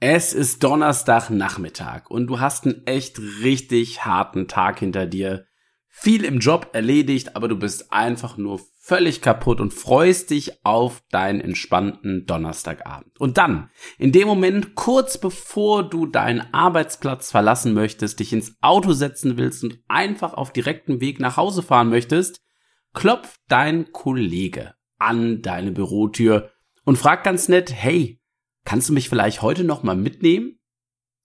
Es ist Donnerstagnachmittag und du hast einen echt richtig harten Tag hinter dir. Viel im Job erledigt, aber du bist einfach nur völlig kaputt und freust dich auf deinen entspannten Donnerstagabend. Und dann, in dem Moment, kurz bevor du deinen Arbeitsplatz verlassen möchtest, dich ins Auto setzen willst und einfach auf direktem Weg nach Hause fahren möchtest, klopft dein Kollege an deine Bürotür und fragt ganz nett, hey, kannst du mich vielleicht heute noch mal mitnehmen?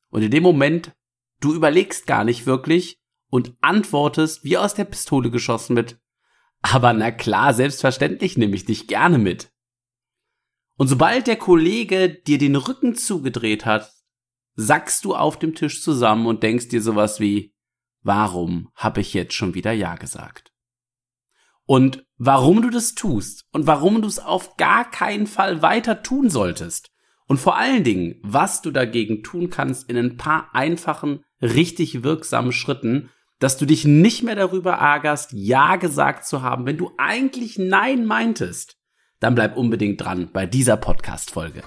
Und in dem Moment, du überlegst gar nicht wirklich und antwortest wie aus der Pistole geschossen mit, aber na klar, selbstverständlich nehme ich dich gerne mit. Und sobald der Kollege dir den Rücken zugedreht hat, sackst du auf dem Tisch zusammen und denkst dir sowas wie, warum habe ich jetzt schon wieder Ja gesagt? Und warum du das tust und warum du es auf gar keinen Fall weiter tun solltest, und vor allen Dingen, was du dagegen tun kannst in ein paar einfachen, richtig wirksamen Schritten, dass du dich nicht mehr darüber ärgerst, Ja gesagt zu haben, wenn du eigentlich Nein meintest, dann bleib unbedingt dran bei dieser Podcast-Folge.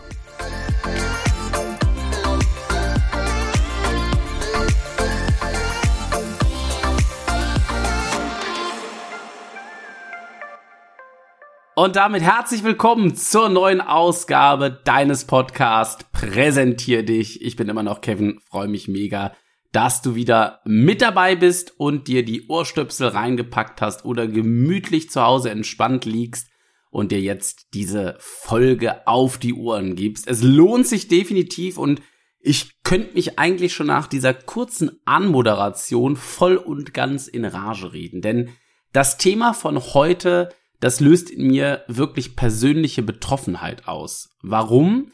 Und damit herzlich willkommen zur neuen Ausgabe deines Podcasts. Präsentier dich. Ich bin immer noch Kevin, freue mich mega, dass du wieder mit dabei bist und dir die Ohrstöpsel reingepackt hast oder gemütlich zu Hause entspannt liegst und dir jetzt diese Folge auf die Ohren gibst. Es lohnt sich definitiv und ich könnte mich eigentlich schon nach dieser kurzen Anmoderation voll und ganz in Rage reden, denn das Thema von heute das löst in mir wirklich persönliche Betroffenheit aus. Warum?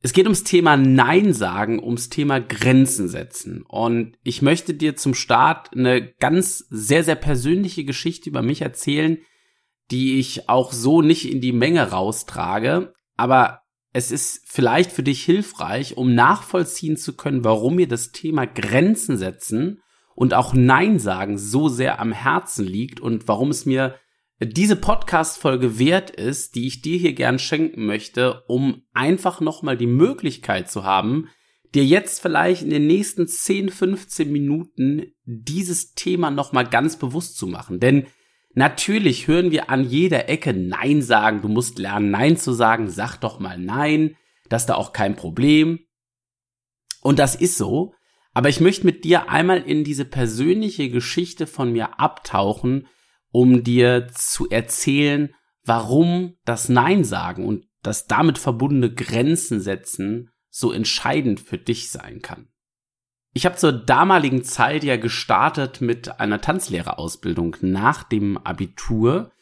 Es geht ums Thema Nein sagen, ums Thema Grenzen setzen. Und ich möchte dir zum Start eine ganz sehr, sehr persönliche Geschichte über mich erzählen, die ich auch so nicht in die Menge raustrage. Aber es ist vielleicht für dich hilfreich, um nachvollziehen zu können, warum mir das Thema Grenzen setzen und auch Nein sagen so sehr am Herzen liegt und warum es mir diese Podcast-Folge wert ist, die ich dir hier gern schenken möchte, um einfach nochmal die Möglichkeit zu haben, dir jetzt vielleicht in den nächsten 10, 15 Minuten dieses Thema nochmal ganz bewusst zu machen. Denn natürlich hören wir an jeder Ecke Nein sagen, du musst lernen Nein zu sagen, sag doch mal Nein, das ist da auch kein Problem. Und das ist so. Aber ich möchte mit dir einmal in diese persönliche Geschichte von mir abtauchen, um dir zu erzählen, warum das Nein sagen und das damit verbundene Grenzen setzen so entscheidend für dich sein kann. Ich habe zur damaligen Zeit ja gestartet mit einer Tanzlehrerausbildung nach dem Abitur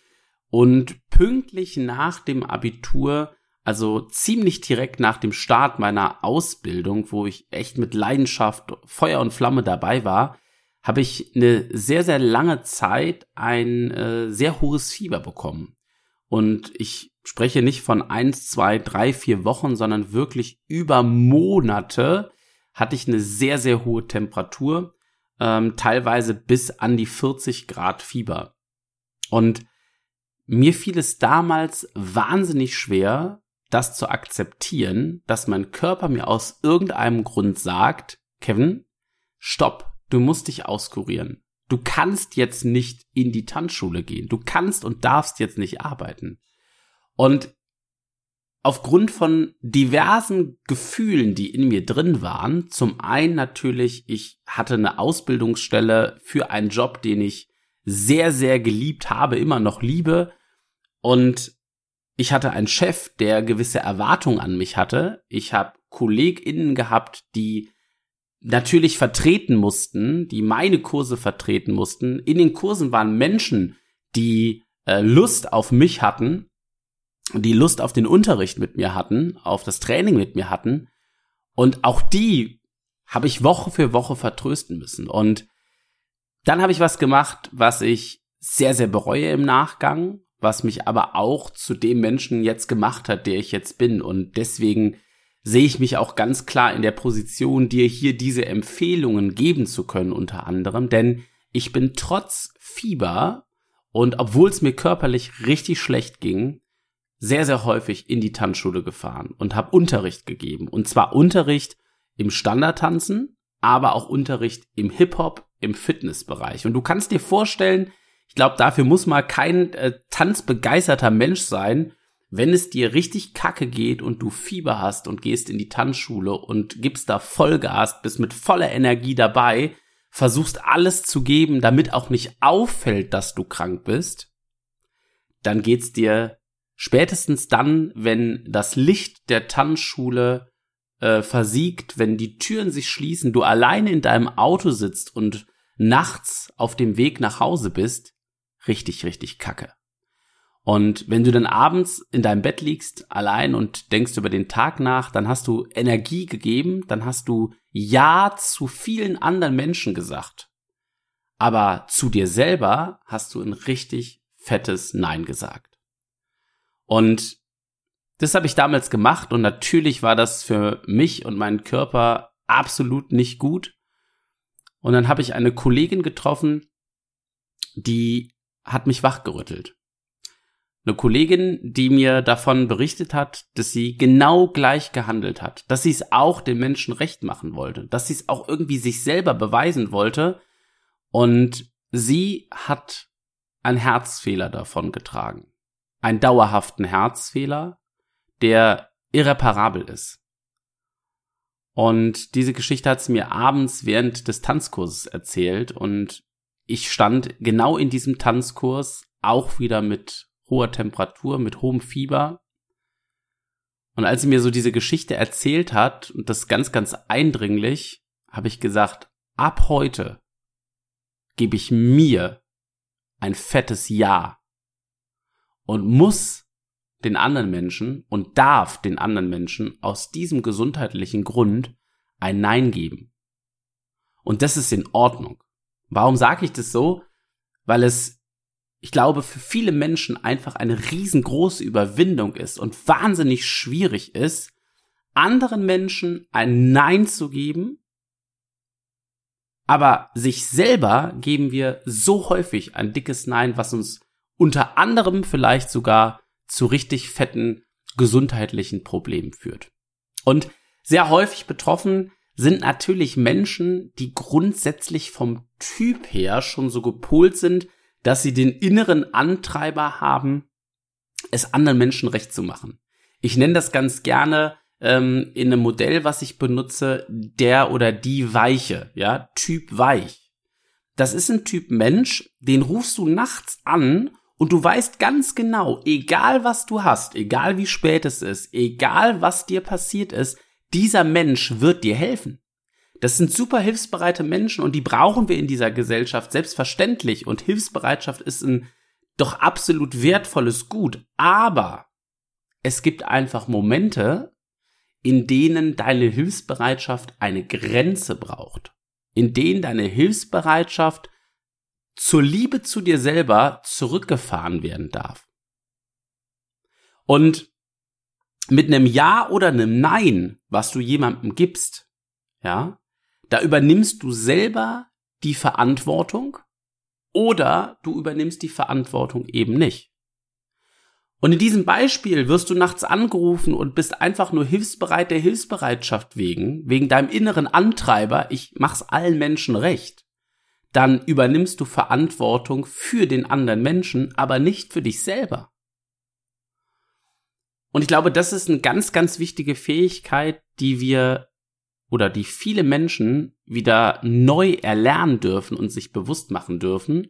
und pünktlich nach dem Abitur, also ziemlich direkt nach dem Start meiner Ausbildung, wo ich echt mit Leidenschaft, Feuer und Flamme dabei war, habe ich eine sehr, sehr lange Zeit ein äh, sehr hohes Fieber bekommen. Und ich spreche nicht von eins, zwei, drei, vier Wochen, sondern wirklich über Monate hatte ich eine sehr, sehr hohe Temperatur, ähm, teilweise bis an die 40 Grad Fieber. Und mir fiel es damals wahnsinnig schwer, das zu akzeptieren, dass mein Körper mir aus irgendeinem Grund sagt, Kevin, stopp, du musst dich auskurieren. Du kannst jetzt nicht in die Tanzschule gehen. Du kannst und darfst jetzt nicht arbeiten. Und aufgrund von diversen Gefühlen, die in mir drin waren, zum einen natürlich, ich hatte eine Ausbildungsstelle für einen Job, den ich sehr, sehr geliebt habe, immer noch liebe. Und ich hatte einen Chef, der gewisse Erwartungen an mich hatte. Ich habe KollegInnen gehabt, die natürlich vertreten mussten, die meine Kurse vertreten mussten. In den Kursen waren Menschen, die äh, Lust auf mich hatten, die Lust auf den Unterricht mit mir hatten, auf das Training mit mir hatten. Und auch die habe ich Woche für Woche vertrösten müssen. Und dann habe ich was gemacht, was ich sehr, sehr bereue im Nachgang, was mich aber auch zu dem Menschen jetzt gemacht hat, der ich jetzt bin. Und deswegen sehe ich mich auch ganz klar in der Position, dir hier diese Empfehlungen geben zu können, unter anderem, denn ich bin trotz Fieber und obwohl es mir körperlich richtig schlecht ging, sehr, sehr häufig in die Tanzschule gefahren und habe Unterricht gegeben. Und zwar Unterricht im Standardtanzen, aber auch Unterricht im Hip-Hop, im Fitnessbereich. Und du kannst dir vorstellen, ich glaube, dafür muss mal kein äh, tanzbegeisterter Mensch sein, wenn es dir richtig kacke geht und du Fieber hast und gehst in die Tanzschule und gibst da Vollgas, bist mit voller Energie dabei, versuchst alles zu geben, damit auch nicht auffällt, dass du krank bist, dann geht's dir spätestens dann, wenn das Licht der Tanzschule äh, versiegt, wenn die Türen sich schließen, du alleine in deinem Auto sitzt und nachts auf dem Weg nach Hause bist, richtig, richtig kacke. Und wenn du dann abends in deinem Bett liegst, allein und denkst über den Tag nach, dann hast du Energie gegeben, dann hast du Ja zu vielen anderen Menschen gesagt. Aber zu dir selber hast du ein richtig fettes Nein gesagt. Und das habe ich damals gemacht und natürlich war das für mich und meinen Körper absolut nicht gut. Und dann habe ich eine Kollegin getroffen, die hat mich wachgerüttelt. Eine Kollegin, die mir davon berichtet hat, dass sie genau gleich gehandelt hat, dass sie es auch den Menschen recht machen wollte, dass sie es auch irgendwie sich selber beweisen wollte. Und sie hat einen Herzfehler davon getragen. Einen dauerhaften Herzfehler, der irreparabel ist. Und diese Geschichte hat sie mir abends während des Tanzkurses erzählt und ich stand genau in diesem Tanzkurs auch wieder mit hoher Temperatur, mit hohem Fieber. Und als sie mir so diese Geschichte erzählt hat, und das ganz, ganz eindringlich, habe ich gesagt, ab heute gebe ich mir ein fettes Ja und muss den anderen Menschen und darf den anderen Menschen aus diesem gesundheitlichen Grund ein Nein geben. Und das ist in Ordnung. Warum sage ich das so? Weil es ich glaube, für viele Menschen einfach eine riesengroße Überwindung ist und wahnsinnig schwierig ist, anderen Menschen ein Nein zu geben, aber sich selber geben wir so häufig ein dickes Nein, was uns unter anderem vielleicht sogar zu richtig fetten gesundheitlichen Problemen führt. Und sehr häufig betroffen sind natürlich Menschen, die grundsätzlich vom Typ her schon so gepolt sind, dass sie den inneren Antreiber haben, es anderen Menschen recht zu machen. Ich nenne das ganz gerne ähm, in einem Modell, was ich benutze, der oder die Weiche, ja, Typ Weich. Das ist ein Typ Mensch, den rufst du nachts an und du weißt ganz genau, egal was du hast, egal wie spät es ist, egal was dir passiert ist, dieser Mensch wird dir helfen. Das sind super hilfsbereite Menschen und die brauchen wir in dieser Gesellschaft selbstverständlich. Und Hilfsbereitschaft ist ein doch absolut wertvolles Gut. Aber es gibt einfach Momente, in denen deine Hilfsbereitschaft eine Grenze braucht. In denen deine Hilfsbereitschaft zur Liebe zu dir selber zurückgefahren werden darf. Und mit einem Ja oder einem Nein, was du jemandem gibst, ja, da übernimmst du selber die Verantwortung oder du übernimmst die Verantwortung eben nicht. Und in diesem Beispiel wirst du nachts angerufen und bist einfach nur hilfsbereit der Hilfsbereitschaft wegen, wegen deinem inneren Antreiber, ich mach's allen Menschen recht. Dann übernimmst du Verantwortung für den anderen Menschen, aber nicht für dich selber. Und ich glaube, das ist eine ganz, ganz wichtige Fähigkeit, die wir oder die viele Menschen wieder neu erlernen dürfen und sich bewusst machen dürfen,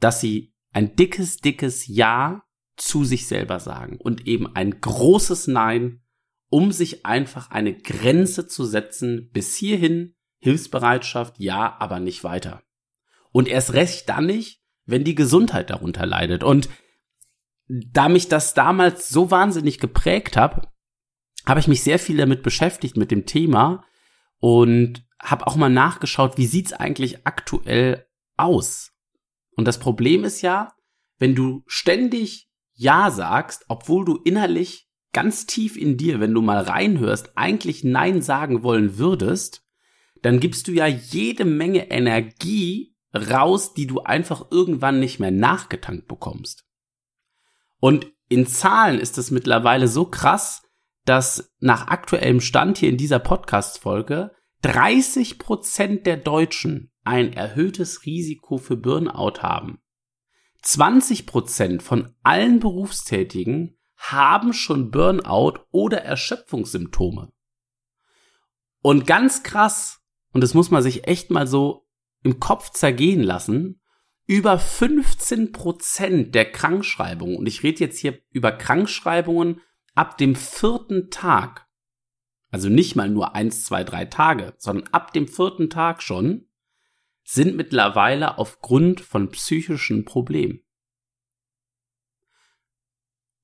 dass sie ein dickes, dickes Ja zu sich selber sagen und eben ein großes Nein, um sich einfach eine Grenze zu setzen, bis hierhin Hilfsbereitschaft, ja, aber nicht weiter. Und erst recht dann nicht, wenn die Gesundheit darunter leidet. Und da mich das damals so wahnsinnig geprägt hat, habe ich mich sehr viel damit beschäftigt mit dem Thema, und habe auch mal nachgeschaut, wie sieht's eigentlich aktuell aus? Und das Problem ist ja, wenn du ständig Ja sagst, obwohl du innerlich ganz tief in dir, wenn du mal reinhörst, eigentlich Nein sagen wollen würdest, dann gibst du ja jede Menge Energie raus, die du einfach irgendwann nicht mehr nachgetankt bekommst. Und in Zahlen ist es mittlerweile so krass, dass nach aktuellem Stand hier in dieser Podcast-Folge 30 Prozent der Deutschen ein erhöhtes Risiko für Burnout haben. 20 Prozent von allen Berufstätigen haben schon Burnout oder Erschöpfungssymptome. Und ganz krass, und das muss man sich echt mal so im Kopf zergehen lassen, über 15 Prozent der Krankschreibungen, und ich rede jetzt hier über Krankschreibungen ab dem vierten Tag, also nicht mal nur eins, zwei, drei Tage, sondern ab dem vierten Tag schon, sind mittlerweile aufgrund von psychischen Problemen.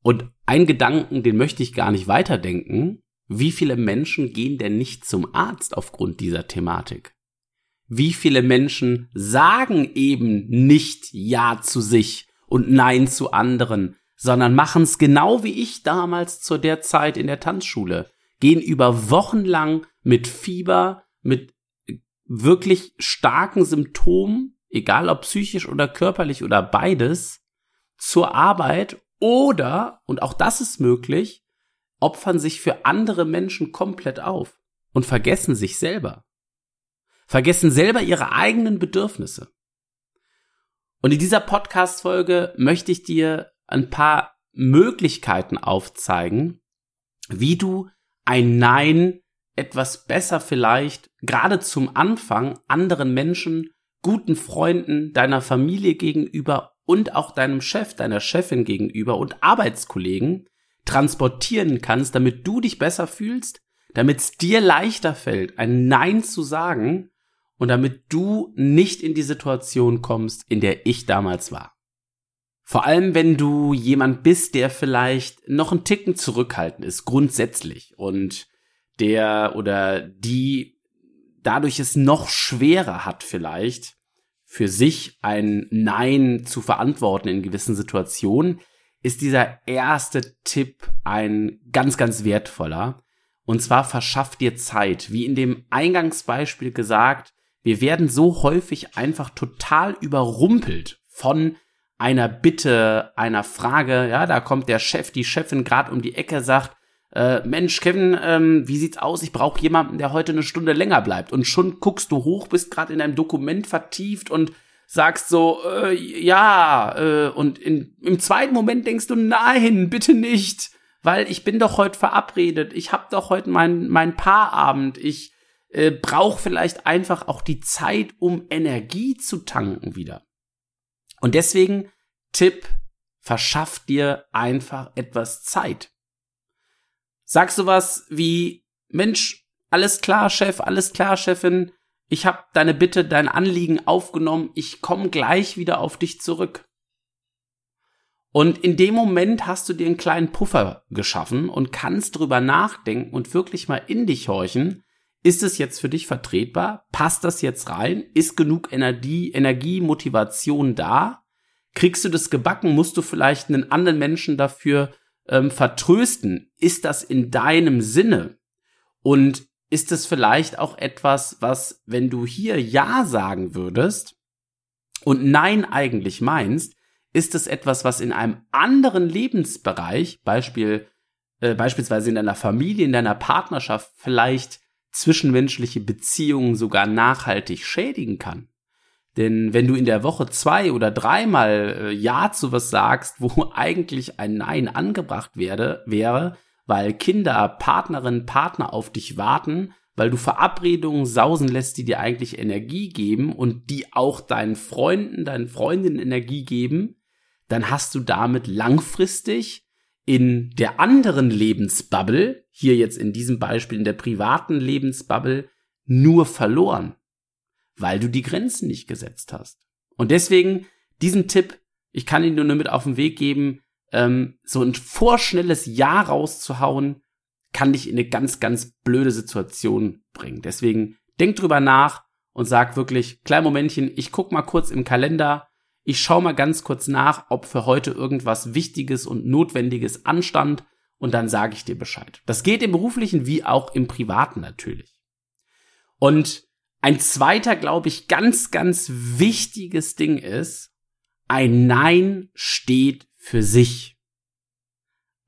Und ein Gedanken, den möchte ich gar nicht weiterdenken. Wie viele Menschen gehen denn nicht zum Arzt aufgrund dieser Thematik? Wie viele Menschen sagen eben nicht Ja zu sich und Nein zu anderen, sondern machen es genau wie ich damals zu der Zeit in der Tanzschule, gehen über Wochen lang mit Fieber, mit wirklich starken Symptomen, egal ob psychisch oder körperlich oder beides, zur Arbeit oder, und auch das ist möglich, opfern sich für andere Menschen komplett auf und vergessen sich selber. Vergessen selber ihre eigenen Bedürfnisse. Und in dieser Podcast-Folge möchte ich dir ein paar Möglichkeiten aufzeigen, wie du ein Nein etwas besser vielleicht gerade zum Anfang anderen Menschen, guten Freunden, deiner Familie gegenüber und auch deinem Chef, deiner Chefin gegenüber und Arbeitskollegen transportieren kannst, damit du dich besser fühlst, damit es dir leichter fällt, ein Nein zu sagen und damit du nicht in die Situation kommst, in der ich damals war. Vor allem, wenn du jemand bist, der vielleicht noch einen Ticken zurückhaltend ist, grundsätzlich, und der oder die dadurch es noch schwerer hat vielleicht, für sich ein Nein zu verantworten in gewissen Situationen, ist dieser erste Tipp ein ganz, ganz wertvoller. Und zwar verschafft dir Zeit. Wie in dem Eingangsbeispiel gesagt, wir werden so häufig einfach total überrumpelt von einer Bitte, einer Frage. Ja, da kommt der Chef, die Chefin gerade um die Ecke, sagt, äh, Mensch, Kevin, ähm, wie sieht's aus? Ich brauche jemanden, der heute eine Stunde länger bleibt. Und schon guckst du hoch, bist gerade in einem Dokument vertieft und sagst so, äh, ja, äh, und in, im zweiten Moment denkst du, nein, bitte nicht, weil ich bin doch heute verabredet, ich hab doch heute mein, mein Paarabend, ich äh, brauche vielleicht einfach auch die Zeit, um Energie zu tanken wieder. Und deswegen Tipp, verschaff dir einfach etwas Zeit. Sagst du was wie, Mensch, alles klar, Chef, alles klar, Chefin, ich habe deine Bitte, dein Anliegen aufgenommen, ich komme gleich wieder auf dich zurück. Und in dem Moment hast du dir einen kleinen Puffer geschaffen und kannst drüber nachdenken und wirklich mal in dich horchen. Ist es jetzt für dich vertretbar? Passt das jetzt rein? Ist genug Energie, Energie, Motivation da? Kriegst du das gebacken? Musst du vielleicht einen anderen Menschen dafür ähm, vertrösten? Ist das in deinem Sinne? Und ist es vielleicht auch etwas, was, wenn du hier Ja sagen würdest und Nein eigentlich meinst, ist es etwas, was in einem anderen Lebensbereich, Beispiel, äh, beispielsweise in deiner Familie, in deiner Partnerschaft, vielleicht zwischenmenschliche Beziehungen sogar nachhaltig schädigen kann? Denn wenn du in der Woche zwei oder dreimal äh, Ja zu was sagst, wo eigentlich ein Nein angebracht werde, wäre, weil Kinder, Partnerinnen, Partner auf dich warten, weil du Verabredungen sausen lässt, die dir eigentlich Energie geben und die auch deinen Freunden, deinen Freundinnen Energie geben, dann hast du damit langfristig in der anderen Lebensbubble, hier jetzt in diesem Beispiel in der privaten Lebensbubble, nur verloren weil du die Grenzen nicht gesetzt hast. Und deswegen diesen Tipp, ich kann ihn nur mit auf den Weg geben, ähm, so ein vorschnelles Ja rauszuhauen, kann dich in eine ganz, ganz blöde Situation bringen. Deswegen denk drüber nach und sag wirklich, klein Momentchen, ich guck mal kurz im Kalender, ich schau mal ganz kurz nach, ob für heute irgendwas Wichtiges und Notwendiges anstand und dann sage ich dir Bescheid. Das geht im beruflichen wie auch im privaten natürlich. Und ein zweiter, glaube ich, ganz, ganz wichtiges Ding ist, ein Nein steht für sich.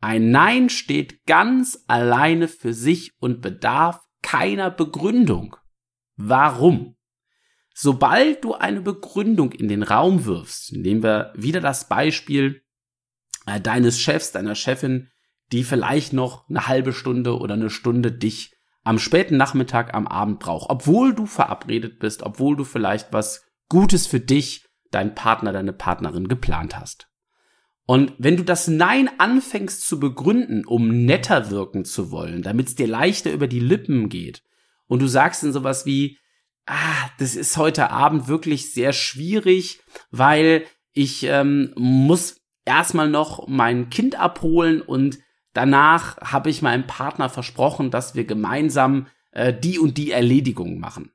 Ein Nein steht ganz alleine für sich und bedarf keiner Begründung. Warum? Sobald du eine Begründung in den Raum wirfst, nehmen wir wieder das Beispiel äh, deines Chefs, deiner Chefin, die vielleicht noch eine halbe Stunde oder eine Stunde dich am späten Nachmittag, am Abend braucht, obwohl du verabredet bist, obwohl du vielleicht was Gutes für dich, dein Partner, deine Partnerin geplant hast. Und wenn du das Nein anfängst zu begründen, um netter wirken zu wollen, damit es dir leichter über die Lippen geht, und du sagst dann sowas wie, ah, das ist heute Abend wirklich sehr schwierig, weil ich ähm, muss erstmal noch mein Kind abholen und danach habe ich meinem Partner versprochen, dass wir gemeinsam äh, die und die Erledigung machen.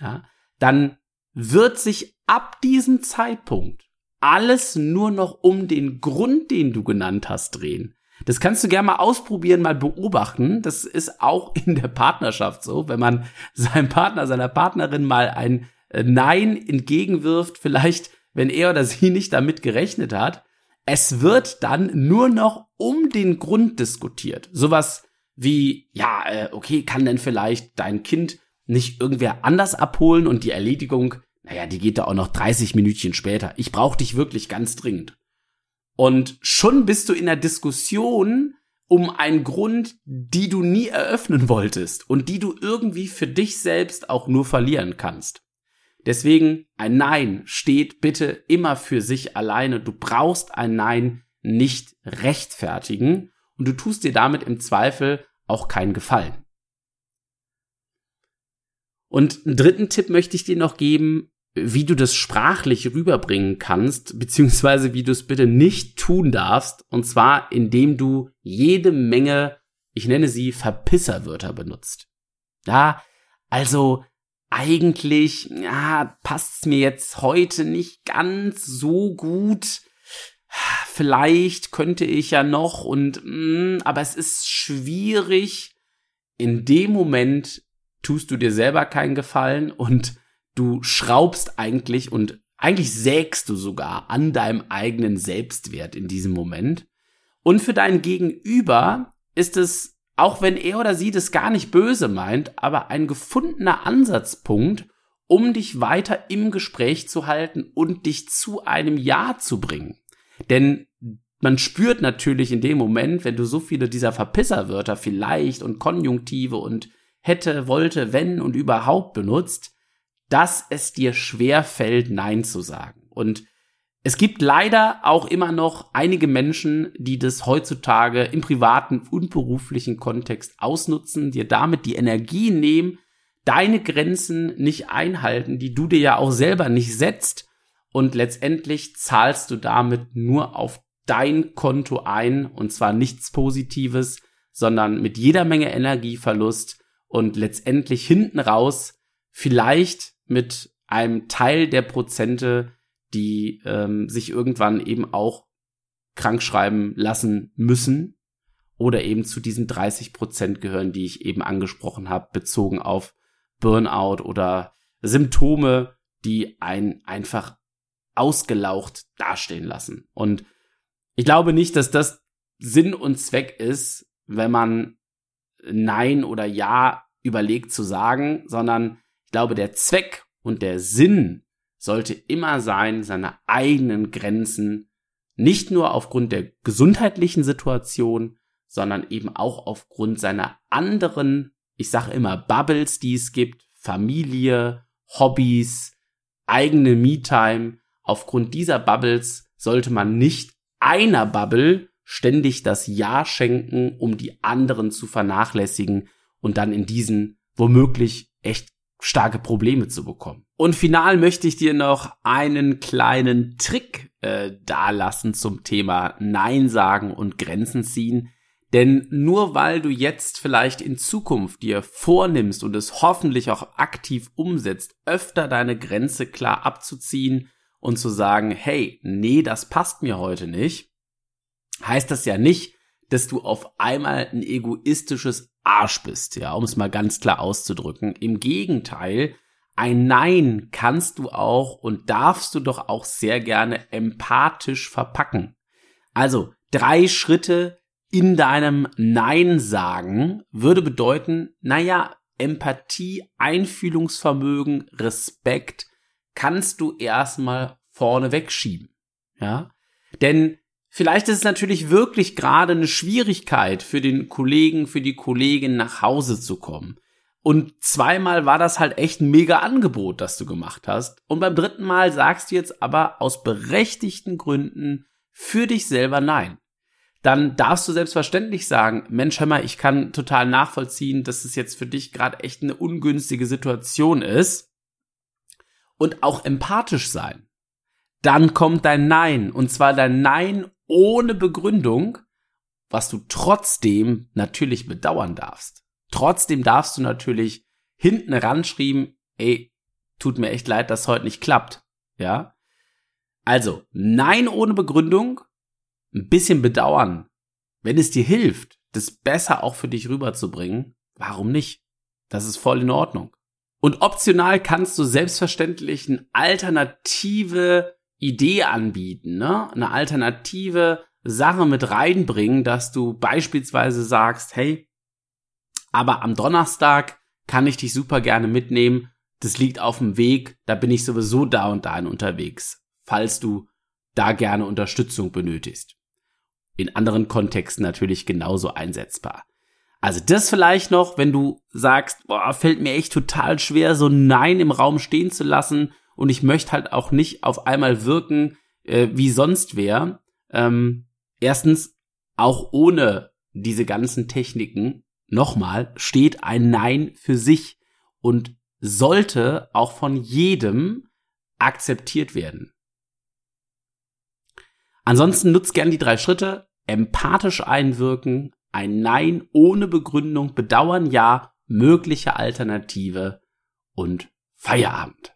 Ja, dann wird sich ab diesem Zeitpunkt alles nur noch um den Grund, den du genannt hast, drehen. Das kannst du gerne mal ausprobieren, mal beobachten. Das ist auch in der Partnerschaft so, wenn man seinem Partner, seiner Partnerin mal ein äh, Nein entgegenwirft, vielleicht wenn er oder sie nicht damit gerechnet hat. Es wird dann nur noch um den Grund diskutiert. Sowas wie, ja, äh, okay, kann denn vielleicht dein Kind nicht irgendwer anders abholen und die Erledigung naja, die geht da auch noch 30 Minütchen später. Ich brauche dich wirklich ganz dringend. Und schon bist du in der Diskussion um einen Grund, die du nie eröffnen wolltest und die du irgendwie für dich selbst auch nur verlieren kannst. Deswegen ein Nein steht bitte immer für sich alleine. Du brauchst ein Nein nicht rechtfertigen und du tust dir damit im Zweifel auch keinen Gefallen. Und einen dritten Tipp möchte ich dir noch geben, wie du das sprachlich rüberbringen kannst, beziehungsweise wie du es bitte nicht tun darfst, und zwar indem du jede Menge, ich nenne sie Verpisserwörter benutzt. Ja, also eigentlich, ja, passt's mir jetzt heute nicht ganz so gut. Vielleicht könnte ich ja noch und, mh, mm, aber es ist schwierig. In dem Moment tust du dir selber keinen Gefallen und du schraubst eigentlich und eigentlich sägst du sogar an deinem eigenen Selbstwert in diesem Moment. Und für dein Gegenüber ist es, auch wenn er oder sie das gar nicht böse meint, aber ein gefundener Ansatzpunkt, um dich weiter im Gespräch zu halten und dich zu einem Ja zu bringen. Denn man spürt natürlich in dem Moment, wenn du so viele dieser Verpisserwörter vielleicht und Konjunktive und hätte, wollte, wenn und überhaupt benutzt, dass es dir schwer fällt, Nein zu sagen. Und es gibt leider auch immer noch einige Menschen, die das heutzutage im privaten und beruflichen Kontext ausnutzen, dir damit die Energie nehmen, deine Grenzen nicht einhalten, die du dir ja auch selber nicht setzt. Und letztendlich zahlst du damit nur auf dein Konto ein und zwar nichts Positives, sondern mit jeder Menge Energieverlust und letztendlich hinten raus vielleicht mit einem Teil der Prozente, die ähm, sich irgendwann eben auch krank schreiben lassen müssen oder eben zu diesen 30 Prozent gehören, die ich eben angesprochen habe, bezogen auf Burnout oder Symptome, die einen einfach ausgelaucht dastehen lassen. Und ich glaube nicht, dass das Sinn und Zweck ist, wenn man Nein oder Ja überlegt zu sagen, sondern glaube, der Zweck und der Sinn sollte immer sein, seine eigenen Grenzen nicht nur aufgrund der gesundheitlichen Situation, sondern eben auch aufgrund seiner anderen, ich sage immer Bubbles, die es gibt, Familie, Hobbys, eigene Me-Time. Aufgrund dieser Bubbles sollte man nicht einer Bubble ständig das Ja schenken, um die anderen zu vernachlässigen und dann in diesen womöglich echt starke Probleme zu bekommen. Und final möchte ich dir noch einen kleinen Trick äh, dalassen zum Thema Nein sagen und Grenzen ziehen. Denn nur weil du jetzt vielleicht in Zukunft dir vornimmst und es hoffentlich auch aktiv umsetzt, öfter deine Grenze klar abzuziehen und zu sagen, hey, nee, das passt mir heute nicht, heißt das ja nicht, dass du auf einmal ein egoistisches Arsch bist, ja, um es mal ganz klar auszudrücken. Im Gegenteil, ein Nein kannst du auch und darfst du doch auch sehr gerne empathisch verpacken. Also drei Schritte, in deinem Nein sagen würde bedeuten, naja, Empathie, Einfühlungsvermögen, Respekt kannst du erstmal vorne wegschieben. Ja? Denn vielleicht ist es natürlich wirklich gerade eine Schwierigkeit für den Kollegen, für die Kollegin nach Hause zu kommen. Und zweimal war das halt echt ein mega Angebot, das du gemacht hast. Und beim dritten Mal sagst du jetzt aber aus berechtigten Gründen für dich selber nein. Dann darfst du selbstverständlich sagen, Mensch, hör mal, ich kann total nachvollziehen, dass es jetzt für dich gerade echt eine ungünstige Situation ist. Und auch empathisch sein. Dann kommt dein Nein. Und zwar dein Nein ohne Begründung, was du trotzdem natürlich bedauern darfst. Trotzdem darfst du natürlich hinten ranschreiben, ey, tut mir echt leid, dass heute nicht klappt. Ja? Also, nein ohne Begründung, ein bisschen bedauern. Wenn es dir hilft, das besser auch für dich rüberzubringen, warum nicht? Das ist voll in Ordnung. Und optional kannst du selbstverständlich eine alternative Idee anbieten, ne? Eine alternative Sache mit reinbringen, dass du beispielsweise sagst, hey, aber am Donnerstag kann ich dich super gerne mitnehmen. Das liegt auf dem Weg, da bin ich sowieso da und da unterwegs, falls du da gerne Unterstützung benötigst. In anderen Kontexten natürlich genauso einsetzbar. Also das vielleicht noch, wenn du sagst, boah, fällt mir echt total schwer, so Nein im Raum stehen zu lassen und ich möchte halt auch nicht auf einmal wirken, äh, wie sonst wer. Ähm, erstens, auch ohne diese ganzen Techniken nochmal, steht ein Nein für sich und sollte auch von jedem akzeptiert werden. Ansonsten nutzt gern die drei Schritte, empathisch einwirken, ein Nein ohne Begründung, bedauern ja, mögliche Alternative und Feierabend.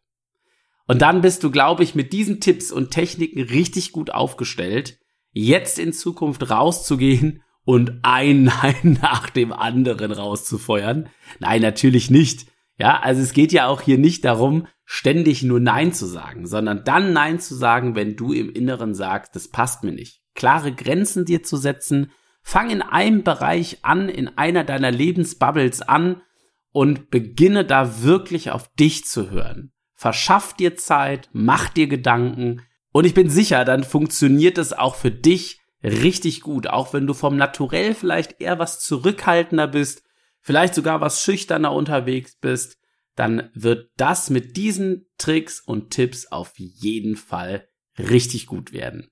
Und dann bist du, glaube ich, mit diesen Tipps und Techniken richtig gut aufgestellt, jetzt in Zukunft rauszugehen und ein Nein nach dem anderen rauszufeuern. Nein, natürlich nicht. Ja, also es geht ja auch hier nicht darum, ständig nur Nein zu sagen, sondern dann Nein zu sagen, wenn du im Inneren sagst, das passt mir nicht. Klare Grenzen dir zu setzen, fang in einem Bereich an, in einer deiner Lebensbubbles an und beginne da wirklich auf dich zu hören. Verschaff dir Zeit, mach dir Gedanken und ich bin sicher, dann funktioniert es auch für dich, richtig gut, auch wenn du vom Naturell vielleicht eher was zurückhaltender bist, vielleicht sogar was schüchterner unterwegs bist, dann wird das mit diesen Tricks und Tipps auf jeden Fall richtig gut werden.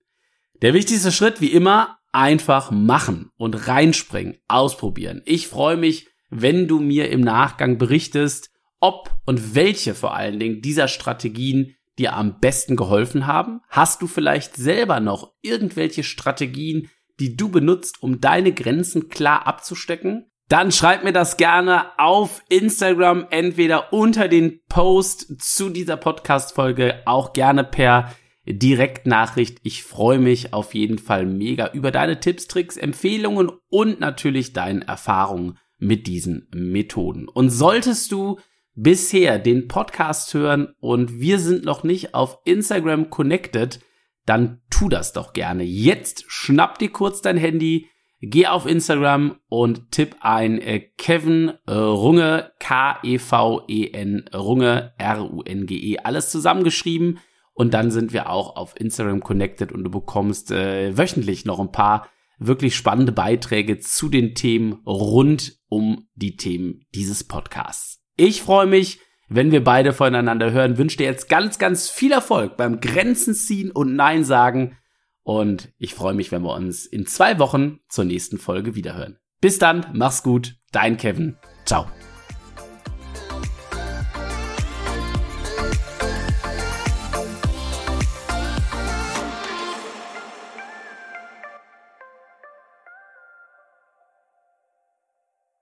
Der wichtigste Schritt, wie immer, einfach machen und reinspringen, ausprobieren. Ich freue mich, wenn du mir im Nachgang berichtest, ob und welche vor allen Dingen dieser Strategien dir am besten geholfen haben? Hast du vielleicht selber noch irgendwelche Strategien, die du benutzt, um deine Grenzen klar abzustecken? Dann schreib mir das gerne auf Instagram, entweder unter den Post zu dieser Podcast-Folge, auch gerne per Direktnachricht. Ich freue mich auf jeden Fall mega über deine Tipps, Tricks, Empfehlungen und natürlich deine Erfahrungen mit diesen Methoden. Und solltest du bisher den Podcast hören und wir sind noch nicht auf Instagram connected, dann tu das doch gerne. Jetzt schnapp dir kurz dein Handy, geh auf Instagram und tipp ein äh, Kevin äh, Runge, K-E-V-E-N Runge, R-U-N-G-E, alles zusammengeschrieben. Und dann sind wir auch auf Instagram connected und du bekommst äh, wöchentlich noch ein paar wirklich spannende Beiträge zu den Themen rund um die Themen dieses Podcasts. Ich freue mich, wenn wir beide voneinander hören. Wünsche dir jetzt ganz, ganz viel Erfolg beim Grenzen ziehen und Nein sagen. Und ich freue mich, wenn wir uns in zwei Wochen zur nächsten Folge wiederhören. Bis dann, mach's gut, dein Kevin. Ciao.